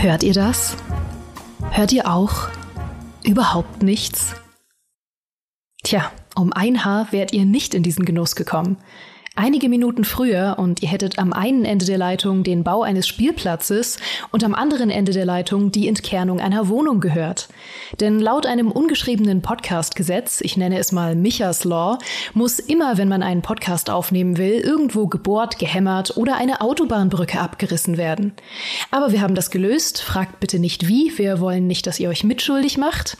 Hört ihr das? Hört ihr auch überhaupt nichts? Tja, um ein Haar wärt ihr nicht in diesen Genuss gekommen. Einige Minuten früher und ihr hättet am einen Ende der Leitung den Bau eines Spielplatzes und am anderen Ende der Leitung die Entkernung einer Wohnung gehört. Denn laut einem ungeschriebenen Podcast-Gesetz, ich nenne es mal Michas Law, muss immer, wenn man einen Podcast aufnehmen will, irgendwo gebohrt, gehämmert oder eine Autobahnbrücke abgerissen werden. Aber wir haben das gelöst, fragt bitte nicht wie, wir wollen nicht, dass ihr euch mitschuldig macht.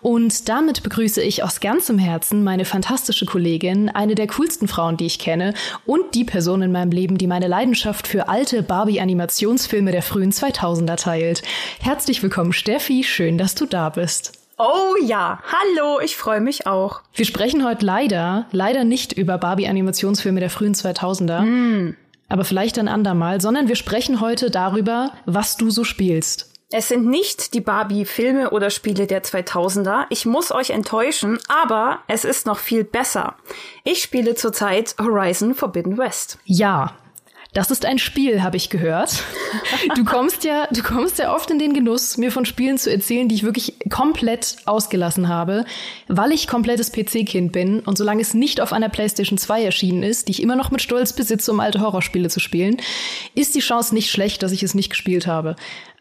Und damit begrüße ich aus ganzem Herzen meine fantastische Kollegin, eine der coolsten Frauen, die ich kenne, und die Person in meinem Leben, die meine Leidenschaft für alte Barbie-Animationsfilme der frühen 2000er teilt. Herzlich willkommen, Steffi. Schön, dass du da bist. Oh ja, hallo, ich freue mich auch. Wir sprechen heute leider, leider nicht über Barbie-Animationsfilme der frühen 2000er. Mm. Aber vielleicht ein andermal, sondern wir sprechen heute darüber, was du so spielst. Es sind nicht die Barbie-Filme oder Spiele der 2000er. Ich muss euch enttäuschen, aber es ist noch viel besser. Ich spiele zurzeit Horizon Forbidden West. Ja, das ist ein Spiel, habe ich gehört. Du kommst ja, du kommst ja oft in den Genuss, mir von Spielen zu erzählen, die ich wirklich komplett ausgelassen habe, weil ich komplettes PC-Kind bin und solange es nicht auf einer PlayStation 2 erschienen ist, die ich immer noch mit Stolz besitze, um alte Horrorspiele zu spielen, ist die Chance nicht schlecht, dass ich es nicht gespielt habe.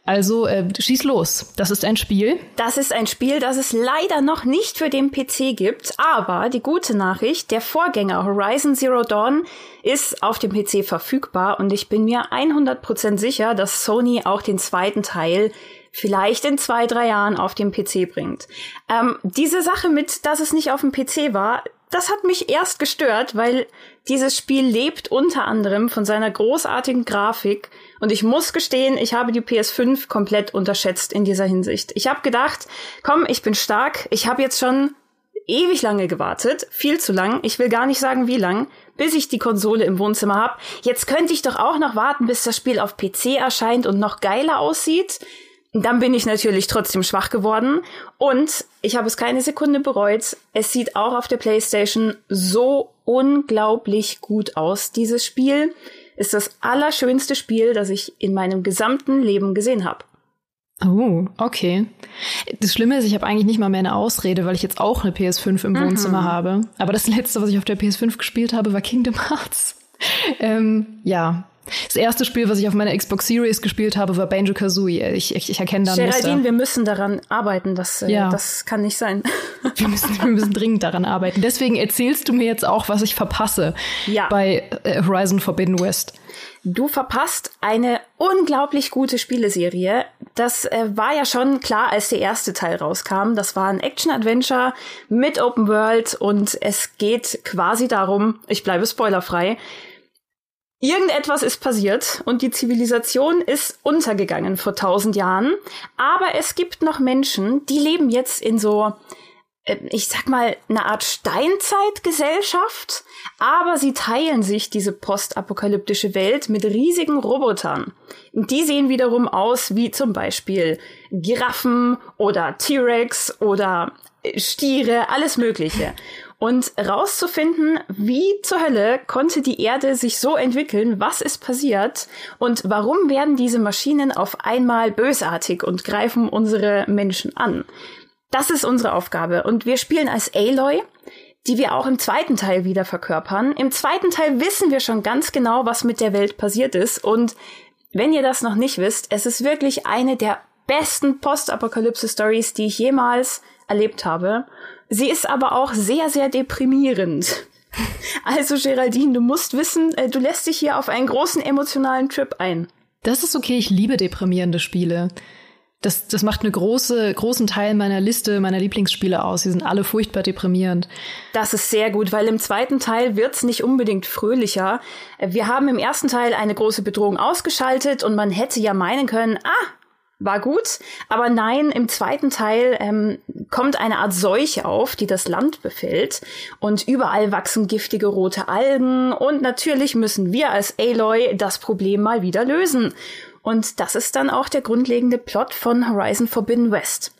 Also äh, schieß los. Das ist ein Spiel. Das ist ein Spiel, das es leider noch nicht für den PC gibt. Aber die gute Nachricht, der Vorgänger Horizon Zero Dawn ist auf dem PC verfügbar und ich bin mir 100% sicher, dass Sony auch den zweiten Teil vielleicht in zwei, drei Jahren auf dem PC bringt. Ähm, diese Sache mit, dass es nicht auf dem PC war, das hat mich erst gestört, weil dieses Spiel lebt unter anderem von seiner großartigen Grafik und ich muss gestehen, ich habe die PS5 komplett unterschätzt in dieser Hinsicht. Ich habe gedacht, komm, ich bin stark, ich habe jetzt schon ewig lange gewartet, viel zu lang, ich will gar nicht sagen wie lang, bis ich die Konsole im Wohnzimmer habe. Jetzt könnte ich doch auch noch warten, bis das Spiel auf PC erscheint und noch geiler aussieht. Dann bin ich natürlich trotzdem schwach geworden und ich habe es keine Sekunde bereut. Es sieht auch auf der PlayStation so unglaublich gut aus, dieses Spiel ist das allerschönste Spiel, das ich in meinem gesamten Leben gesehen habe. Oh, okay. Das Schlimme ist, ich habe eigentlich nicht mal mehr eine Ausrede, weil ich jetzt auch eine PS5 im mhm. Wohnzimmer habe. Aber das letzte, was ich auf der PS5 gespielt habe, war Kingdom Hearts. ähm, ja, das erste Spiel, was ich auf meiner Xbox Series gespielt habe, war Banjo Kazooie. Ich, ich, ich erkenne da Geraldine, Muster. wir müssen daran arbeiten. Das, äh, ja. das kann nicht sein. wir, müssen, wir müssen dringend daran arbeiten. Deswegen erzählst du mir jetzt auch, was ich verpasse ja. bei äh, Horizon Forbidden West. Du verpasst eine unglaublich gute Spieleserie. Das äh, war ja schon klar, als der erste Teil rauskam. Das war ein Action-Adventure mit Open World und es geht quasi darum, ich bleibe spoilerfrei, Irgendetwas ist passiert und die Zivilisation ist untergegangen vor tausend Jahren. Aber es gibt noch Menschen, die leben jetzt in so, äh, ich sag mal, eine Art Steinzeitgesellschaft. Aber sie teilen sich diese postapokalyptische Welt mit riesigen Robotern. Die sehen wiederum aus wie zum Beispiel Giraffen oder T-Rex oder Stiere, alles Mögliche und rauszufinden, wie zur Hölle konnte die Erde sich so entwickeln, was ist passiert und warum werden diese Maschinen auf einmal bösartig und greifen unsere Menschen an. Das ist unsere Aufgabe und wir spielen als Aloy, die wir auch im zweiten Teil wieder verkörpern. Im zweiten Teil wissen wir schon ganz genau, was mit der Welt passiert ist und wenn ihr das noch nicht wisst, es ist wirklich eine der besten Postapokalypse-Stories, die ich jemals erlebt habe. Sie ist aber auch sehr, sehr deprimierend. Also Geraldine, du musst wissen, äh, du lässt dich hier auf einen großen emotionalen Trip ein. Das ist okay, ich liebe deprimierende Spiele. Das, das macht einen große, großen Teil meiner Liste meiner Lieblingsspiele aus. Sie sind alle furchtbar deprimierend. Das ist sehr gut, weil im zweiten Teil wird's nicht unbedingt fröhlicher. Wir haben im ersten Teil eine große Bedrohung ausgeschaltet und man hätte ja meinen können, ah, war gut, aber nein, im zweiten Teil ähm, kommt eine Art Seuche auf, die das Land befällt und überall wachsen giftige rote Algen und natürlich müssen wir als Aloy das Problem mal wieder lösen. Und das ist dann auch der grundlegende Plot von Horizon Forbidden West.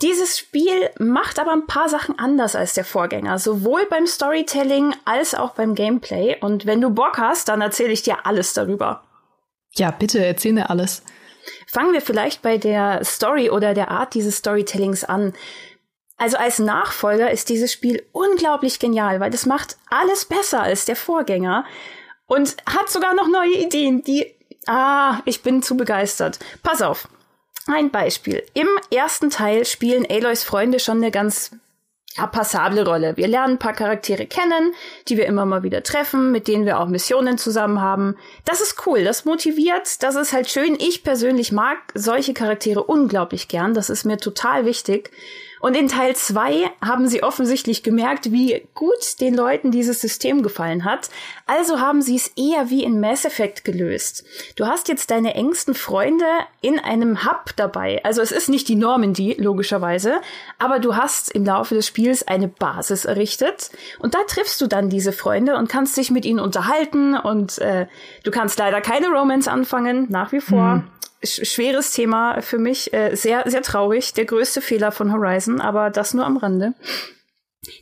Dieses Spiel macht aber ein paar Sachen anders als der Vorgänger, sowohl beim Storytelling als auch beim Gameplay. Und wenn du Bock hast, dann erzähle ich dir alles darüber. Ja, bitte, erzähl mir alles. Fangen wir vielleicht bei der Story oder der Art dieses Storytellings an. Also als Nachfolger ist dieses Spiel unglaublich genial, weil das macht alles besser als der Vorgänger und hat sogar noch neue Ideen, die Ah, ich bin zu begeistert. Pass auf. Ein Beispiel. Im ersten Teil spielen Aloys Freunde schon eine ganz ja, passable Rolle. Wir lernen ein paar Charaktere kennen, die wir immer mal wieder treffen, mit denen wir auch Missionen zusammen haben. Das ist cool, das motiviert, das ist halt schön. Ich persönlich mag solche Charaktere unglaublich gern, das ist mir total wichtig. Und in Teil zwei haben sie offensichtlich gemerkt, wie gut den Leuten dieses System gefallen hat. Also haben sie es eher wie in Mass Effect gelöst. Du hast jetzt deine engsten Freunde in einem Hub dabei. Also es ist nicht die Normandy, logischerweise, aber du hast im Laufe des Spiels eine Basis errichtet und da triffst du dann diese Freunde und kannst dich mit ihnen unterhalten und äh, du kannst leider keine Romance anfangen, nach wie vor. Mhm schweres Thema für mich, äh, sehr, sehr traurig, der größte Fehler von Horizon, aber das nur am Rande.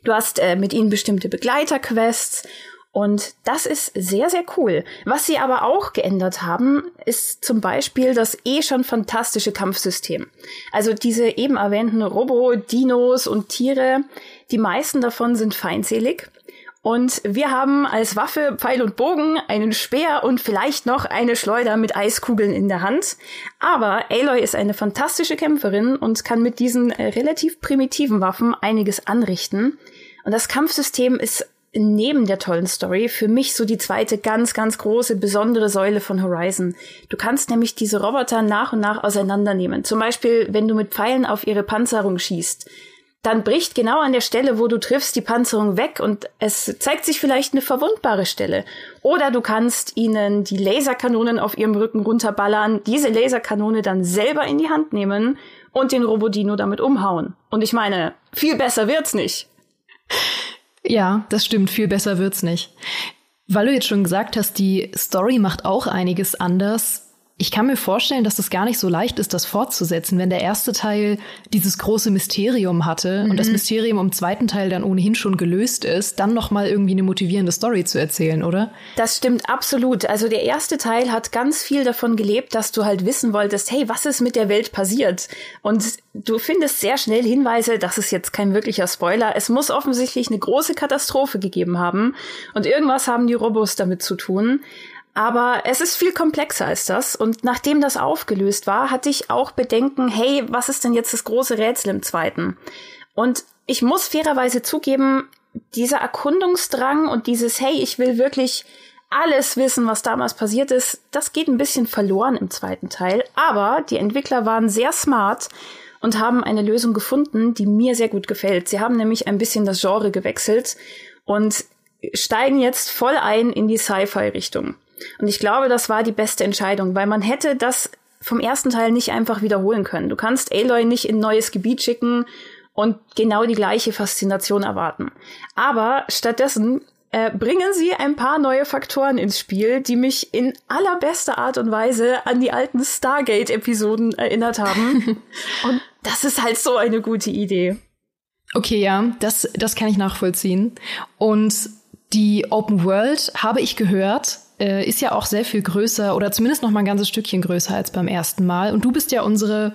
Du hast äh, mit ihnen bestimmte Begleiterquests und das ist sehr, sehr cool. Was sie aber auch geändert haben, ist zum Beispiel das eh schon fantastische Kampfsystem. Also diese eben erwähnten Robo, Dinos und Tiere, die meisten davon sind feindselig. Und wir haben als Waffe Pfeil und Bogen, einen Speer und vielleicht noch eine Schleuder mit Eiskugeln in der Hand. Aber Aloy ist eine fantastische Kämpferin und kann mit diesen äh, relativ primitiven Waffen einiges anrichten. Und das Kampfsystem ist neben der tollen Story für mich so die zweite ganz, ganz große, besondere Säule von Horizon. Du kannst nämlich diese Roboter nach und nach auseinandernehmen. Zum Beispiel, wenn du mit Pfeilen auf ihre Panzerung schießt dann bricht genau an der Stelle, wo du triffst, die Panzerung weg und es zeigt sich vielleicht eine verwundbare Stelle. Oder du kannst ihnen die Laserkanonen auf ihrem Rücken runterballern, diese Laserkanone dann selber in die Hand nehmen und den Robodino damit umhauen. Und ich meine, viel besser wird's nicht. Ja, das stimmt, viel besser wird's nicht. Weil du jetzt schon gesagt hast, die Story macht auch einiges anders. Ich kann mir vorstellen, dass das gar nicht so leicht ist, das fortzusetzen, wenn der erste Teil dieses große Mysterium hatte mhm. und das mhm. Mysterium im zweiten Teil dann ohnehin schon gelöst ist, dann noch mal irgendwie eine motivierende Story zu erzählen, oder? Das stimmt absolut. Also der erste Teil hat ganz viel davon gelebt, dass du halt wissen wolltest, hey, was ist mit der Welt passiert? Und du findest sehr schnell Hinweise, das ist jetzt kein wirklicher Spoiler, es muss offensichtlich eine große Katastrophe gegeben haben und irgendwas haben die Robos damit zu tun. Aber es ist viel komplexer als das. Und nachdem das aufgelöst war, hatte ich auch Bedenken, hey, was ist denn jetzt das große Rätsel im zweiten? Und ich muss fairerweise zugeben, dieser Erkundungsdrang und dieses, hey, ich will wirklich alles wissen, was damals passiert ist, das geht ein bisschen verloren im zweiten Teil. Aber die Entwickler waren sehr smart und haben eine Lösung gefunden, die mir sehr gut gefällt. Sie haben nämlich ein bisschen das Genre gewechselt und steigen jetzt voll ein in die Sci-Fi-Richtung. Und ich glaube, das war die beste Entscheidung, weil man hätte das vom ersten Teil nicht einfach wiederholen können. Du kannst Aloy nicht in ein neues Gebiet schicken und genau die gleiche Faszination erwarten. Aber stattdessen äh, bringen sie ein paar neue Faktoren ins Spiel, die mich in allerbester Art und Weise an die alten Stargate-Episoden erinnert haben. und das ist halt so eine gute Idee. Okay, ja, das, das kann ich nachvollziehen. Und die Open World, habe ich gehört, äh, ist ja auch sehr viel größer oder zumindest noch mal ein ganzes Stückchen größer als beim ersten Mal. Und du bist ja unsere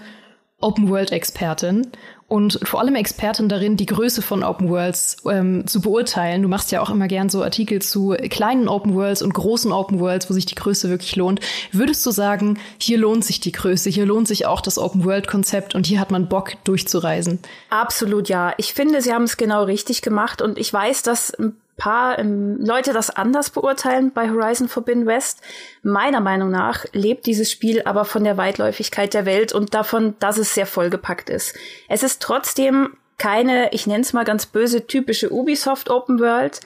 Open World Expertin und vor allem Expertin darin, die Größe von Open Worlds ähm, zu beurteilen. Du machst ja auch immer gern so Artikel zu kleinen Open Worlds und großen Open Worlds, wo sich die Größe wirklich lohnt. Würdest du sagen, hier lohnt sich die Größe, hier lohnt sich auch das Open World Konzept und hier hat man Bock durchzureisen? Absolut ja. Ich finde, sie haben es genau richtig gemacht und ich weiß, dass paar ähm, Leute das anders beurteilen bei Horizon Forbidden West. Meiner Meinung nach lebt dieses Spiel aber von der Weitläufigkeit der Welt und davon, dass es sehr vollgepackt ist. Es ist trotzdem keine, ich nenne es mal ganz böse, typische Ubisoft Open World.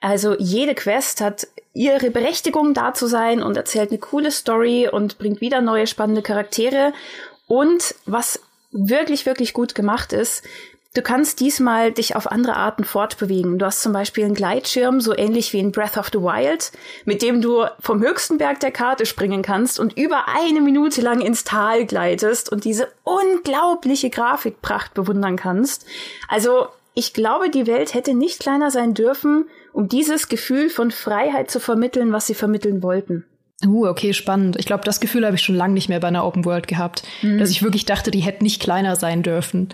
Also jede Quest hat ihre Berechtigung da zu sein und erzählt eine coole Story und bringt wieder neue spannende Charaktere. Und was wirklich, wirklich gut gemacht ist, Du kannst diesmal dich auf andere Arten fortbewegen. Du hast zum Beispiel einen Gleitschirm, so ähnlich wie in Breath of the Wild, mit dem du vom höchsten Berg der Karte springen kannst und über eine Minute lang ins Tal gleitest und diese unglaubliche Grafikpracht bewundern kannst. Also, ich glaube, die Welt hätte nicht kleiner sein dürfen, um dieses Gefühl von Freiheit zu vermitteln, was sie vermitteln wollten. Uh, okay, spannend. Ich glaube, das Gefühl habe ich schon lange nicht mehr bei einer Open World gehabt, mhm. dass ich wirklich dachte, die hätten nicht kleiner sein dürfen.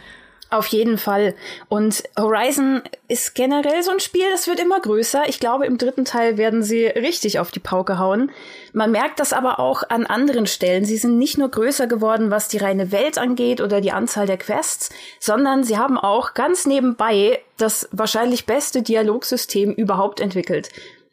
Auf jeden Fall. Und Horizon ist generell so ein Spiel, das wird immer größer. Ich glaube, im dritten Teil werden sie richtig auf die Pauke hauen. Man merkt das aber auch an anderen Stellen. Sie sind nicht nur größer geworden, was die reine Welt angeht oder die Anzahl der Quests, sondern sie haben auch ganz nebenbei das wahrscheinlich beste Dialogsystem überhaupt entwickelt.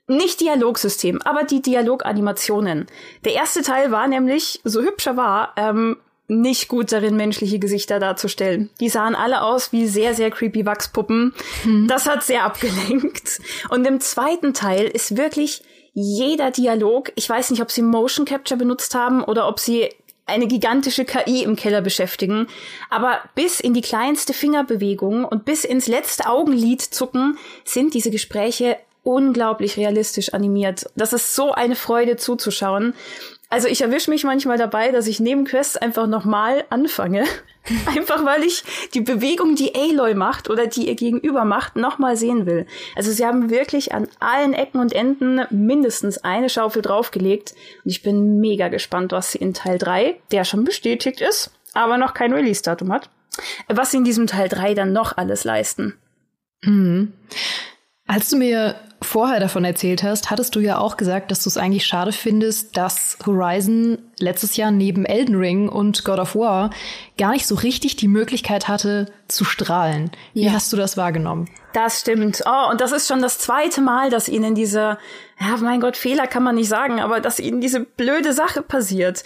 Nicht Dialogsystem, aber die Dialoganimationen. Der erste Teil war nämlich, so hübsch er war, ähm, nicht gut darin, menschliche Gesichter darzustellen. Die sahen alle aus wie sehr, sehr creepy Wachspuppen. Hm. Das hat sehr abgelenkt. Und im zweiten Teil ist wirklich jeder Dialog, ich weiß nicht, ob sie Motion Capture benutzt haben oder ob sie eine gigantische KI im Keller beschäftigen, aber bis in die kleinste Fingerbewegung und bis ins letzte Augenlid zucken sind diese Gespräche unglaublich realistisch animiert. Das ist so eine Freude zuzuschauen. Also ich erwische mich manchmal dabei, dass ich neben Quests einfach nochmal anfange. einfach weil ich die Bewegung, die Aloy macht oder die ihr gegenüber macht, nochmal sehen will. Also sie haben wirklich an allen Ecken und Enden mindestens eine Schaufel draufgelegt. Und ich bin mega gespannt, was sie in Teil 3, der schon bestätigt ist, aber noch kein Release-Datum hat, was sie in diesem Teil 3 dann noch alles leisten. Mhm. Als du mir vorher davon erzählt hast, hattest du ja auch gesagt, dass du es eigentlich schade findest, dass Horizon letztes Jahr neben Elden Ring und God of War gar nicht so richtig die Möglichkeit hatte zu strahlen. Wie ja. hast du das wahrgenommen? Das stimmt. Oh, und das ist schon das zweite Mal, dass ihnen diese, ja, mein Gott, Fehler kann man nicht sagen, aber dass ihnen diese blöde Sache passiert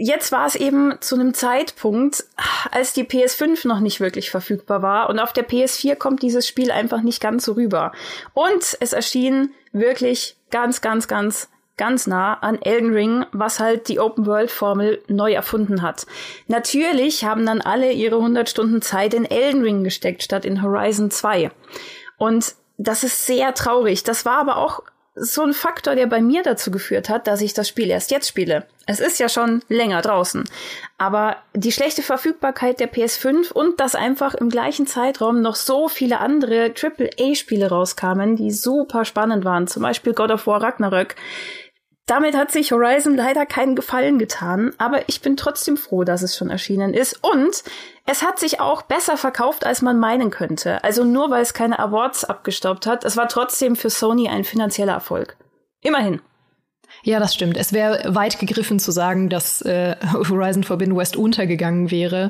jetzt war es eben zu einem Zeitpunkt, als die PS5 noch nicht wirklich verfügbar war und auf der PS4 kommt dieses Spiel einfach nicht ganz so rüber. Und es erschien wirklich ganz, ganz, ganz ganz nah an Elden Ring, was halt die Open World Formel neu erfunden hat. Natürlich haben dann alle ihre 100 Stunden Zeit in Elden Ring gesteckt statt in Horizon 2. Und das ist sehr traurig. Das war aber auch so ein Faktor, der bei mir dazu geführt hat, dass ich das Spiel erst jetzt spiele. Es ist ja schon länger draußen. Aber die schlechte Verfügbarkeit der PS5 und dass einfach im gleichen Zeitraum noch so viele andere AAA-Spiele rauskamen, die super spannend waren, zum Beispiel God of War Ragnarök, damit hat sich Horizon leider keinen Gefallen getan, aber ich bin trotzdem froh, dass es schon erschienen ist. Und es hat sich auch besser verkauft, als man meinen könnte. Also nur weil es keine Awards abgestaubt hat, es war trotzdem für Sony ein finanzieller Erfolg. Immerhin. Ja, das stimmt. Es wäre weit gegriffen zu sagen, dass äh, Horizon Forbidden West untergegangen wäre.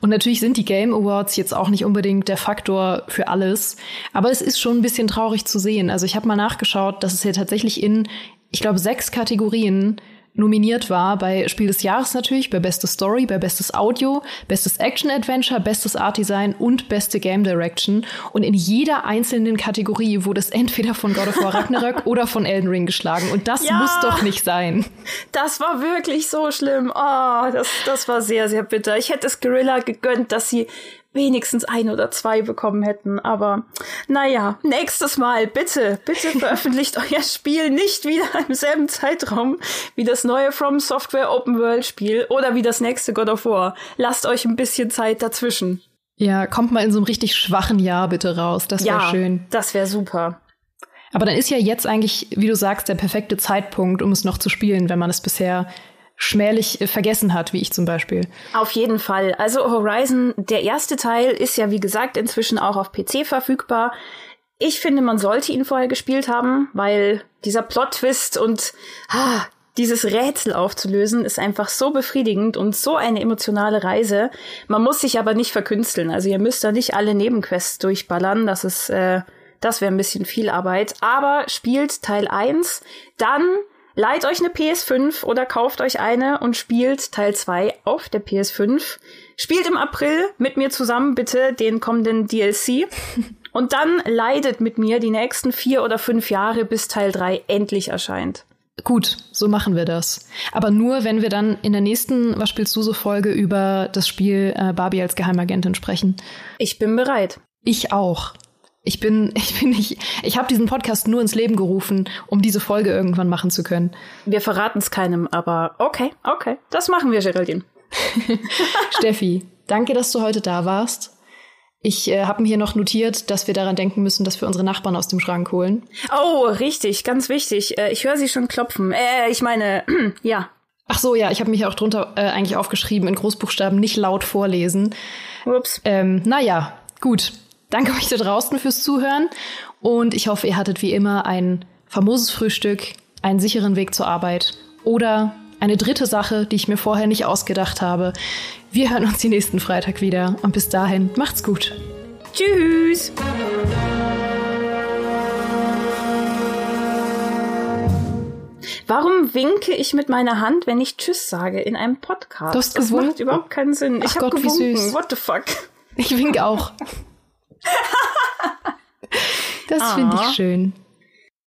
Und natürlich sind die Game Awards jetzt auch nicht unbedingt der Faktor für alles. Aber es ist schon ein bisschen traurig zu sehen. Also ich habe mal nachgeschaut, dass es hier tatsächlich in ich glaube, sechs Kategorien nominiert war bei Spiel des Jahres natürlich, bei Beste Story, bei Bestes Audio, Bestes Action Adventure, Bestes Art Design und Beste Game Direction. Und in jeder einzelnen Kategorie wurde es entweder von God of War Ragnarök oder von Elden Ring geschlagen. Und das ja, muss doch nicht sein. Das war wirklich so schlimm. Oh, das, das war sehr, sehr bitter. Ich hätte es Gorilla gegönnt, dass sie wenigstens ein oder zwei bekommen hätten. Aber naja, nächstes Mal, bitte, bitte veröffentlicht euer Spiel nicht wieder im selben Zeitraum wie das neue From Software Open World Spiel oder wie das nächste God of War. Lasst euch ein bisschen Zeit dazwischen. Ja, kommt mal in so einem richtig schwachen Jahr bitte raus. Das wäre ja, schön. Das wäre super. Aber dann ist ja jetzt eigentlich, wie du sagst, der perfekte Zeitpunkt, um es noch zu spielen, wenn man es bisher schmählich äh, vergessen hat, wie ich zum Beispiel. Auf jeden Fall. Also Horizon, der erste Teil, ist ja wie gesagt inzwischen auch auf PC verfügbar. Ich finde, man sollte ihn vorher gespielt haben, weil dieser Plot-Twist und ah, dieses Rätsel aufzulösen ist einfach so befriedigend und so eine emotionale Reise. Man muss sich aber nicht verkünsteln. Also ihr müsst da nicht alle Nebenquests durchballern. Das ist, äh, das wäre ein bisschen viel Arbeit. Aber spielt Teil 1, dann Leiht euch eine PS5 oder kauft euch eine und spielt Teil 2 auf der PS5. Spielt im April mit mir zusammen bitte den kommenden DLC. Und dann leidet mit mir die nächsten vier oder fünf Jahre, bis Teil 3 endlich erscheint. Gut, so machen wir das. Aber nur, wenn wir dann in der nächsten Was spielst du so Folge über das Spiel äh, Barbie als Geheimagentin sprechen. Ich bin bereit. Ich auch. Ich bin, ich bin nicht, ich habe diesen Podcast nur ins Leben gerufen, um diese Folge irgendwann machen zu können. Wir verraten es keinem, aber okay, okay, das machen wir, Geraldine. Steffi, danke, dass du heute da warst. Ich äh, habe mir hier noch notiert, dass wir daran denken müssen, dass wir unsere Nachbarn aus dem Schrank holen. Oh, richtig, ganz wichtig. Äh, ich höre sie schon klopfen. Äh, ich meine, ja. Ach so, ja, ich habe mich auch drunter äh, eigentlich aufgeschrieben, in Großbuchstaben nicht laut vorlesen. Ups. Ähm, naja, gut. Danke euch da draußen fürs Zuhören und ich hoffe, ihr hattet wie immer ein famoses Frühstück, einen sicheren Weg zur Arbeit oder eine dritte Sache, die ich mir vorher nicht ausgedacht habe. Wir hören uns die nächsten Freitag wieder und bis dahin macht's gut. Tschüss. Warum winke ich mit meiner Hand, wenn ich Tschüss sage in einem Podcast? Du hast das macht überhaupt keinen Sinn. Ach ich habe Gott, wie gewunken. süß. What the fuck? Ich wink auch. Das finde ich schön.